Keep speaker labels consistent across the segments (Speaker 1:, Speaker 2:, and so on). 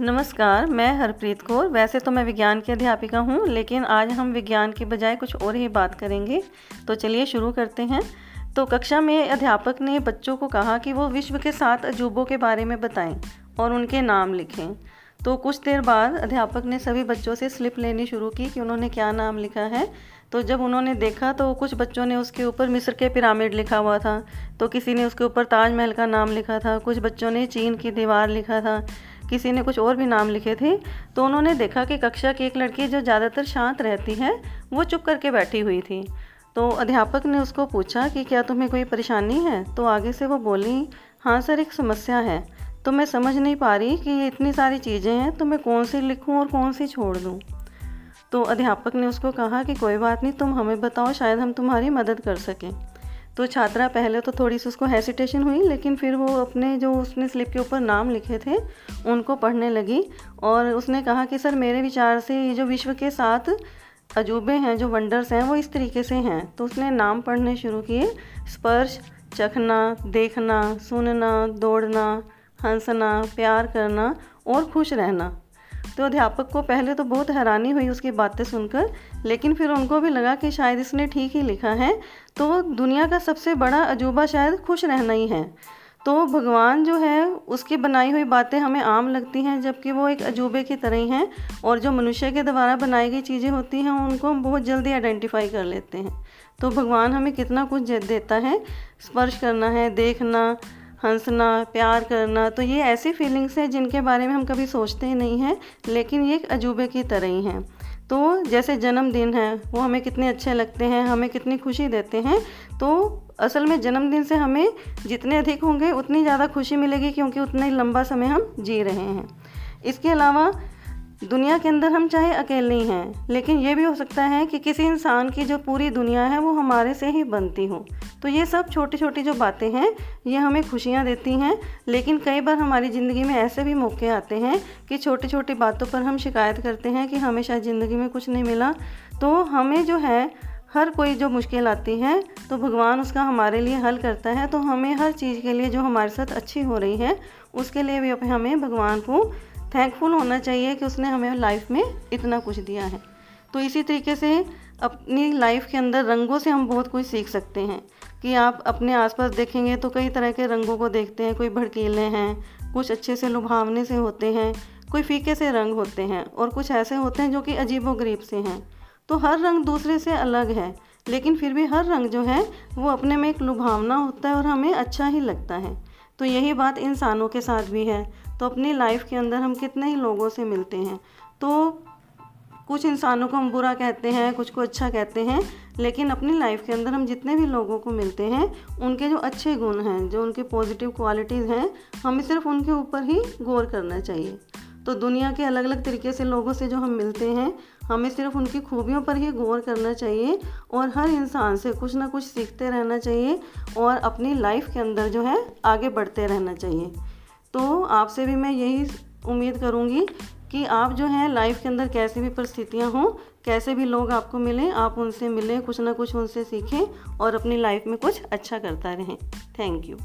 Speaker 1: नमस्कार, मैं हरप्रीत कौर। वैसे तो मैं विज्ञान की अध्यापिका हूँ, लेकिन आज हम विज्ञान के बजाय कुछ और ही बात करेंगे। तो चलिए शुरू करते हैं। तो कक्षा में अध्यापक ने बच्चों को कहा कि वो विश्व के सात अजूबों के बारे में बताएँ और उनके नाम लिखें। तो कुछ देर बाद अध्यापक ने सभी बच्चों से स्लिप लेनी शुरू की कि उन्होंने क्या नाम लिखा है। तो जब उन्होंने देखा तो कुछ बच्चों ने उसके ऊपर मिस्र के पिरामिड लिखा हुआ था। तो किसी ने उसके ऊपर ताजमहल का नाम लिखा था। कुछ बच्चों ने चीन की दीवार लिखा था। किसी ने कुछ और भी नाम लिखे थे तो उन्होंने देखा कि कक्षा की एक लड़की जो ज़्यादातर शांत रहती है, वो चुप करके बैठी हुई थी। तो अध्यापक ने उसको पूछा कि क्या तुम्हें कोई परेशानी है? तो आगे से वो बोली हाँ सर, एक समस्या है। तो मैं समझ नहीं पा रही कि ये इतनी सारी चीज़ें हैं तो मैं कौन सी लिखूँ और कौन सी छोड़ दूँ? तो अध्यापक ने उसको कहा कि, कोई बात नहीं, तुम हमें बताओ, शायद हम तुम्हारी मदद कर सकें। तो छात्रा पहले तो थोड़ी सी उसको हेसिटेशन हुई, लेकिन फिर वो अपने जो उसने स्लिप के ऊपर नाम लिखे थे, उनको पढ़ने लगी और उसने कहा कि, सर, मेरे विचार से ये जो विश्व के सात अजूबे हैं, जो वंडर्स हैं, वो इस तरीके से हैं। तो उसने नाम पढ़ने शुरू किए, स्पर्श, चखना, देखना, सुनना, दौड़ना, हंसना, प्यार करना और खुश रहना। तो अध्यापक को पहले तो बहुत हैरानी हुई उसकी बातें सुनकर, लेकिन फिर उनको भी लगा कि शायद इसने ठीक ही लिखा है। तो दुनिया का सबसे बड़ा अजूबा शायद खुश रहना ही है। तो भगवान जो है, उसकी बनाई हुई बातें हमें आम लगती हैं, जबकि वो एक अजूबे की तरह ही हैं और जो मनुष्य के द्वारा बनाई गई चीज़ें होती हैं, उनको हम बहुत जल्दी आइडेंटिफाई कर लेते हैं। तो भगवान हमें कितना कुछ देता है, स्पर्श करना है, देखना हंसना, प्यार करना तो ये ऐसी फीलिंग्स हैं जिनके बारे में हम कभी सोचते ही नहीं हैं, लेकिन ये अजूबे की तरह ही हैं। तो जैसे जन्मदिन है, वो हमें कितने अच्छे लगते हैं, हमें कितनी खुशी देते हैं तो असल में जन्मदिन से हमें जितने अधिक होंगे, उतनी ज़्यादा खुशी मिलेगी क्योंकि उतना ही लंबा समय हम जी रहे हैं। इसके अलावा दुनिया के अंदर हम चाहे अकेले ही हैं लेकिन ये भी हो सकता है कि किसी इंसान की जो पूरी दुनिया है, वो हमारे से ही बनती हो। तो ये सब छोटी छोटी जो बातें हैं, ये हमें खुशियाँ देती हैं, लेकिन कई बार हमारी ज़िंदगी में ऐसे भी मौके आते हैं कि छोटी छोटी बातों पर हम शिकायत करते हैं कि हमें शायद ज़िंदगी में कुछ नहीं मिला। तो हमें जो है, हर कोई जो मुश्किल आती है तो भगवान उसका हमारे लिए हल करता है। तो हमें हर चीज़ के लिए जो हमारे साथ अच्छी हो रही है, उसके लिए भी हमें भगवान को थैंकफुल होना चाहिए कि उसने हमें लाइफ में इतना कुछ दिया है। तो इसी तरीके से अपनी लाइफ के अंदर रंगों से हम बहुत कुछ सीख सकते हैं। कि आप अपने आसपास देखेंगे तो कई तरह के रंगों को देखते हैं, कोई भड़कीले हैं, कुछ अच्छे से लुभावने से होते हैं, कोई फीके से रंग होते हैं और कुछ ऐसे होते हैं जो कि अजीबो गरीब से हैं। तो हर रंग दूसरे से अलग है, लेकिन फिर भी हर रंग जो है, वो अपने में एक लुभावना होता है और हमें अच्छा ही लगता है। तो यही बात इंसानों के साथ भी है। तो अपनी लाइफ के अंदर हम कितने ही लोगों से मिलते हैं। तो कुछ इंसानों को हम बुरा कहते हैं, कुछ को अच्छा कहते हैं, लेकिन अपनी लाइफ के अंदर हम जितने भी लोगों को मिलते हैं, उनके जो अच्छे गुण हैं, जो उनके पॉजिटिव क्वालिटीज़ हैं, हमें सिर्फ़ उनके ऊपर ही गौर करना चाहिए। तो दुनिया के अलग अलग तरीके से लोगों से जो हम मिलते हैं, हमें सिर्फ़ उनकी खूबियों पर ही गौर करना चाहिए और हर इंसान से कुछ ना कुछ सीखते रहना चाहिए और अपनी लाइफ के अंदर जो है, आगे बढ़ते रहना चाहिए। तो आपसे भी मैं यही उम्मीद करूँगी कि आप जो है लाइफ के अंदर कैसी भी परिस्थितियाँ हों, कैसे भी लोग आपको मिलें, आप उनसे मिलें, कुछ ना कुछ उनसे सीखें और अपनी लाइफ में कुछ अच्छा करता रहें। थैंक यू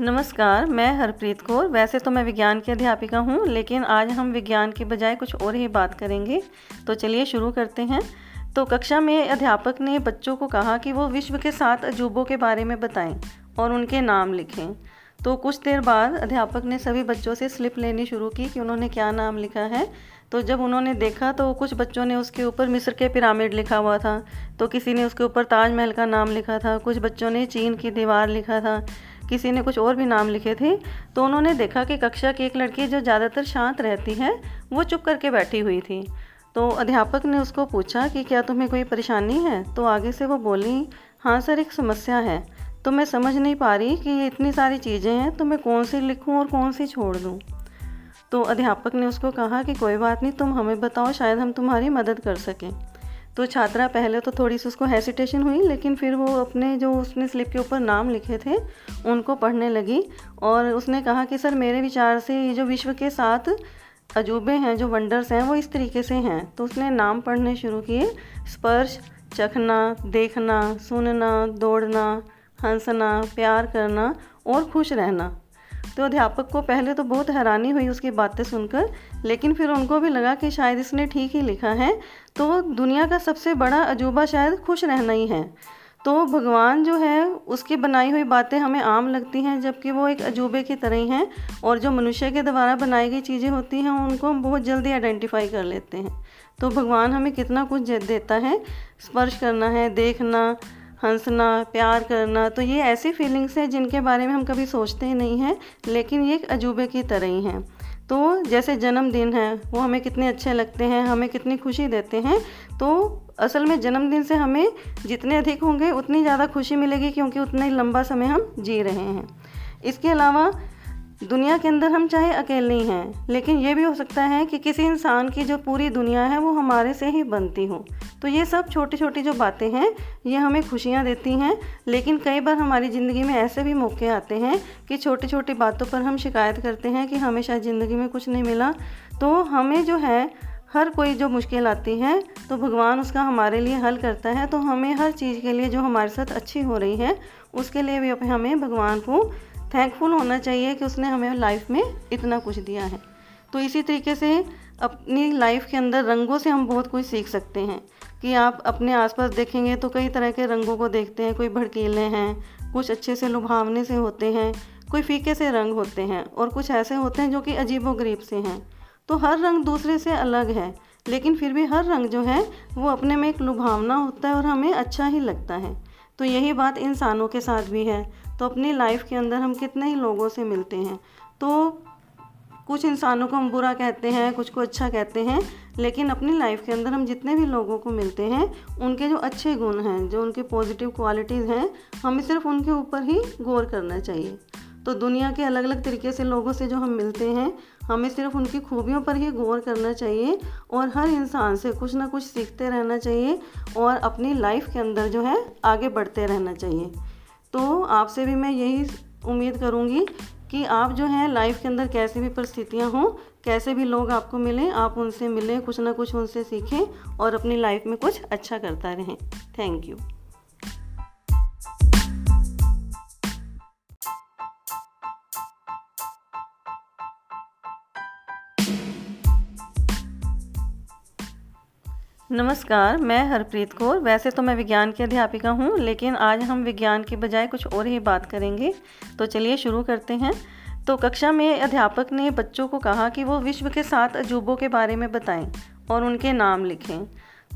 Speaker 1: नमस्कार, मैं हरप्रीत कौर। वैसे तो मैं विज्ञान की अध्यापिका हूँ, लेकिन आज हम विज्ञान के बजाय कुछ और ही बात करेंगे। तो चलिए शुरू करते हैं। तो कक्षा में अध्यापक ने बच्चों को कहा कि वो विश्व के सात अजूबों के बारे में बताएँ और उनके नाम लिखें। तो कुछ देर बाद अध्यापक ने सभी बच्चों से स्लिप लेनी शुरू की कि उन्होंने क्या नाम लिखा है। तो जब उन्होंने देखा तो कुछ बच्चों ने उसके ऊपर मिस्र के पिरामिड लिखा हुआ था। तो किसी ने उसके ऊपर ताजमहल का नाम लिखा था। कुछ बच्चों ने चीन की दीवार लिखा था। किसी ने कुछ और भी नाम लिखे थे तो उन्होंने देखा कि कक्षा की एक लड़की जो ज़्यादातर शांत रहती है, वो चुप करके बैठी हुई थी। तो अध्यापक ने उसको पूछा कि क्या तुम्हें कोई परेशानी है? तो आगे से वो बोली हाँ सर, एक समस्या है। तो मैं समझ नहीं पा रही कि ये इतनी सारी चीज़ें हैं तो मैं कौन सी लिखूँ और कौन सी छोड़ दूँ? तो अध्यापक ने उसको कहा कि, कोई बात नहीं, तुम हमें बताओ, शायद हम तुम्हारी मदद कर सकें। तो छात्रा पहले तो थोड़ी सी उसको हेसिटेशन हुई, लेकिन फिर वो अपने जो उसने स्लिप के ऊपर नाम लिखे थे, उनको पढ़ने लगी और उसने कहा कि, सर, मेरे विचार से ये जो विश्व के सात अजूबे हैं, जो वंडर्स हैं, वो इस तरीके से हैं। तो उसने नाम पढ़ने शुरू किए, स्पर्श, चखना, देखना, सुनना, दौड़ना, हंसना, प्यार करना और खुश रहना। तो अध्यापक को पहले तो बहुत हैरानी हुई उसकी बातें सुनकर, लेकिन फिर उनको भी लगा कि शायद इसने ठीक ही लिखा है। तो दुनिया का सबसे बड़ा अजूबा शायद खुश रहना ही है। तो भगवान जो है, उसकी बनाई हुई बातें हमें आम लगती हैं, जबकि वो एक अजूबे की तरह ही हैं और जो मनुष्य के द्वारा बनाई गई चीज़ें होती हैं, उनको हम बहुत जल्दी आइडेंटिफाई कर लेते हैं। तो भगवान हमें कितना कुछ देता है। स्पर्श करना है, देखना हंसना, प्यार करना तो ये ऐसी फीलिंग्स हैं जिनके बारे में हम कभी सोचते ही नहीं हैं, लेकिन ये एक अजूबे की तरह ही हैं। तो जैसे जन्मदिन है, वो हमें कितने अच्छे लगते हैं, हमें कितनी खुशी देते हैं तो असल में जन्मदिन से हमें जितने अधिक होंगे, उतनी ज़्यादा खुशी मिलेगी क्योंकि उतना ही लंबा समय हम जी रहे हैं। इसके अलावा दुनिया के अंदर हम चाहे अकेले ही हैं, लेकिन ये भी हो सकता है कि किसी इंसान की जो पूरी दुनिया है वो हमारे से ही बनती हो। तो ये सब छोटी छोटी जो बातें हैं, ये हमें खुशियाँ देती हैं, लेकिन कई बार हमारी ज़िंदगी में ऐसे भी मौके आते हैं कि छोटी छोटी बातों पर हम शिकायत करते हैं कि हमें शायद ज़िंदगी में कुछ नहीं मिला। तो हमें जो है, हर कोई जो मुश्किल आती है तो भगवान उसका हमारे लिए हल करता है। तो हमें हर चीज़ के लिए जो हमारे साथ अच्छी हो रही है, उसके लिए भी हमें भगवान को थैंकफुल होना चाहिए कि उसने हमें लाइफ में इतना कुछ दिया है। तो इसी तरीके से अपनी लाइफ के अंदर रंगों से हम बहुत कुछ सीख सकते हैं। कि आप अपने आसपास देखेंगे तो कई तरह के रंगों को देखते हैं, कोई भड़कीले हैं, कुछ अच्छे से लुभावने से होते हैं, कोई फीके से रंग होते हैं और कुछ ऐसे होते हैं जो कि अजीब गरीब से हैं। तो हर रंग दूसरे से अलग है, लेकिन फिर भी हर रंग जो है, वो अपने में एक लुभावना होता है और हमें अच्छा ही लगता है। तो यही बात इंसानों के साथ भी है। तो अपनी लाइफ के अंदर हम कितने ही लोगों से मिलते हैं। तो कुछ इंसानों को हम बुरा कहते हैं, कुछ को अच्छा कहते हैं, लेकिन अपनी लाइफ के अंदर हम जितने भी लोगों को मिलते हैं, उनके जो अच्छे गुण हैं, जो उनके पॉजिटिव क्वालिटीज़ हैं, हमें सिर्फ़ उनके ऊपर ही गौर करना चाहिए। तो दुनिया के अलग अलग तरीके से लोगों से जो हम मिलते हैं, हमें सिर्फ़ उनकी खूबियों पर ही गौर करना चाहिए और हर इंसान से कुछ ना कुछ सीखते रहना चाहिए और अपनी लाइफ के अंदर जो है, आगे बढ़ते रहना चाहिए। तो आपसे भी मैं यही उम्मीद करूँगी कि आप जो है लाइफ के अंदर कैसी भी परिस्थितियाँ हों, कैसे भी लोग आपको मिलें, आप उनसे मिलें, कुछ ना कुछ उनसे सीखें और अपनी लाइफ में कुछ अच्छा करता रहें। थैंक यू नमस्कार, मैं हरप्रीत कौर। वैसे तो मैं विज्ञान की अध्यापिका हूँ, लेकिन आज हम विज्ञान की बजाय कुछ और ही बात करेंगे। तो चलिए शुरू करते हैं। तो कक्षा में अध्यापक ने बच्चों को कहा कि वो विश्व के सात अजूबों के बारे में बताएँ और उनके नाम लिखें।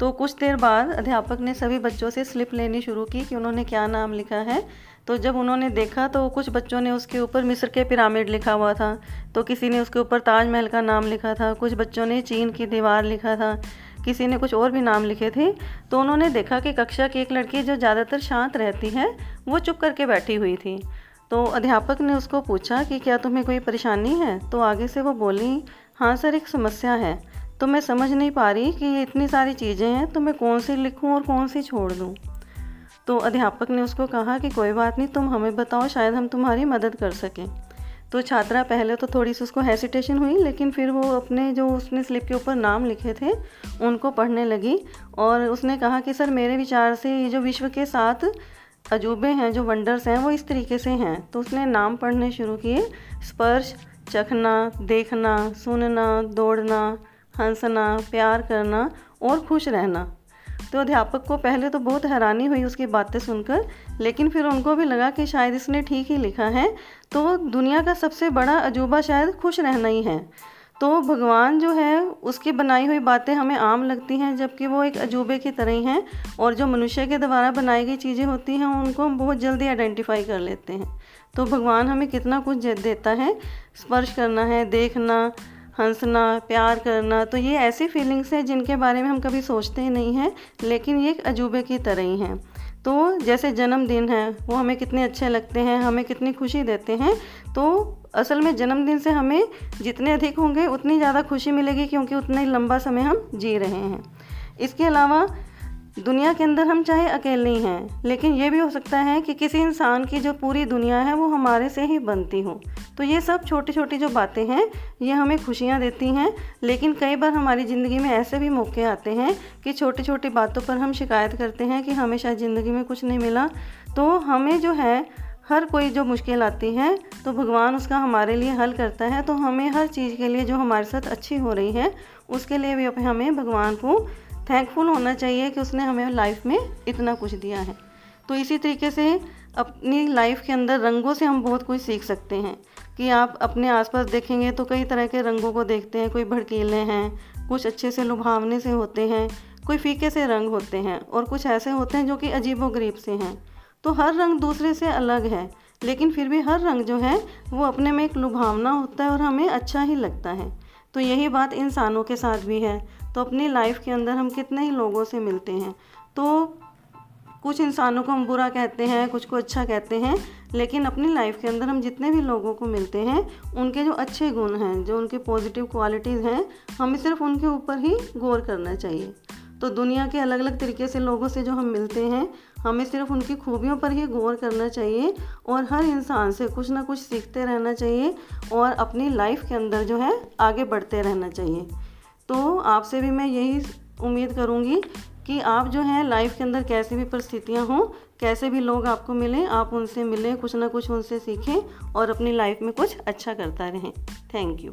Speaker 1: तो कुछ देर बाद अध्यापक ने सभी बच्चों से स्लिप लेनी शुरू की कि उन्होंने क्या नाम लिखा है। तो जब उन्होंने देखा तो कुछ बच्चों ने उसके ऊपर मिस्र के पिरामिड लिखा हुआ था। तो किसी ने उसके ऊपर ताजमहल का नाम लिखा था। कुछ बच्चों ने चीन की दीवार लिखा था। किसी ने कुछ और भी नाम लिखे थे तो उन्होंने देखा कि कक्षा की एक लड़की जो ज़्यादातर शांत रहती है, वो चुप करके बैठी हुई थी। तो अध्यापक ने उसको पूछा कि क्या तुम्हें कोई परेशानी है? तो आगे से वो बोली हाँ सर, एक समस्या है। तो मैं समझ नहीं पा रही कि ये इतनी सारी चीज़ें हैं तो मैं कौन सी लिखूँ और कौन सी छोड़ दूँ? तो अध्यापक ने उसको कहा कि, कोई बात नहीं, तुम हमें बताओ, शायद हम तुम्हारी मदद कर सकें। तो छात्रा पहले तो थोड़ी सी उसको हेसिटेशन हुई, लेकिन फिर वो अपने जो उसने स्लिप के ऊपर नाम लिखे थे, उनको पढ़ने लगी और उसने कहा कि, सर, मेरे विचार से ये जो विश्व के साथ अजूबे हैं, जो वंडर्स हैं, वो इस तरीके से हैं। तो उसने नाम पढ़ने शुरू किए, स्पर्श, चखना, देखना, सुनना, दौड़ना, हंसना, प्यार करना और खुश रहना। तो अध्यापक को पहले तो बहुत हैरानी हुई उसकी बातें सुनकर, लेकिन फिर उनको भी लगा कि शायद इसने ठीक ही लिखा है। तो दुनिया का सबसे बड़ा अजूबा शायद खुश रहना ही है। तो भगवान जो है, उसकी बनाई हुई बातें हमें आम लगती हैं, जबकि वो एक अजूबे की तरह ही हैं और जो मनुष्य के द्वारा बनाई गई चीज़ें होती हैं, उनको हम बहुत जल्दी आइडेंटिफाई कर लेते हैं। तो भगवान हमें कितना कुछ देता है। स्पर्श करना है, देखना हंसना, प्यार करना तो ये ऐसी फीलिंग्स हैं जिनके बारे में हम कभी सोचते ही नहीं हैं, लेकिन ये एक अजूबे की तरह ही हैं। तो जैसे जन्मदिन है, वो हमें कितने अच्छे लगते हैं, हमें कितनी खुशी देते हैं तो असल में जन्मदिन से हमें जितने अधिक होंगे, उतनी ज़्यादा खुशी मिलेगी क्योंकि उतना ही लंबा समय हम जी रहे हैं। इसके अलावा दुनिया के अंदर हम चाहे अकेले ही हैं, लेकिन ये भी हो सकता है कि किसी इंसान की जो पूरी दुनिया है वो हमारे से ही बनती हो। तो ये सब छोटी छोटी जो बातें हैं, ये हमें खुशियाँ देती हैं, लेकिन कई बार हमारी ज़िंदगी में ऐसे भी मौके आते हैं कि छोटी छोटी बातों पर हम शिकायत करते हैं कि हमें शायद ज़िंदगी में कुछ नहीं मिला। तो हमें जो है, हर कोई जो मुश्किल आती है तो भगवान उसका हमारे लिए हल करता है। तो हमें हर चीज़ के लिए जो हमारे साथ अच्छी हो रही है, उसके लिए भी हमें भगवान को थैंकफुल होना चाहिए कि उसने हमें लाइफ में इतना कुछ दिया है। तो इसी तरीके से अपनी लाइफ के अंदर रंगों से हम बहुत कुछ सीख सकते हैं। कि आप अपने आसपास देखेंगे तो कई तरह के रंगों को देखते हैं, कोई भड़कीले हैं, कुछ अच्छे से लुभावने से होते हैं, कोई फीके से रंग होते हैं और कुछ ऐसे होते हैं जो कि अजीब गरीब से हैं। तो हर रंग दूसरे से अलग है, लेकिन फिर भी हर रंग जो है, वो अपने में एक लुभावना होता है और हमें अच्छा ही लगता है। तो यही बात इंसानों के साथ भी है। तो अपनी लाइफ के अंदर हम कितने ही लोगों से मिलते हैं। तो कुछ इंसानों को हम बुरा कहते हैं, कुछ को अच्छा कहते हैं, लेकिन अपनी लाइफ के अंदर हम जितने भी लोगों को मिलते हैं, उनके जो अच्छे गुण हैं, जो उनके पॉजिटिव क्वालिटीज़ हैं, हमें सिर्फ़ उनके ऊपर ही गौर करना चाहिए। तो दुनिया के अलग अलग तरीके से लोगों से जो हम मिलते हैं, हमें सिर्फ़ उनकी खूबियों पर ही गौर करना चाहिए और हर इंसान से कुछ ना कुछ सीखते रहना चाहिए और अपनी लाइफ के अंदर जो है, आगे बढ़ते रहना चाहिए। तो आपसे भी मैं यही उम्मीद करूँगी कि आप जो है लाइफ के अंदर कैसी भी परिस्थितियाँ हों, कैसे भी लोग आपको मिलें, आप उनसे मिलें, कुछ ना कुछ उनसे सीखें और अपनी लाइफ में कुछ अच्छा करता रहें। Thank you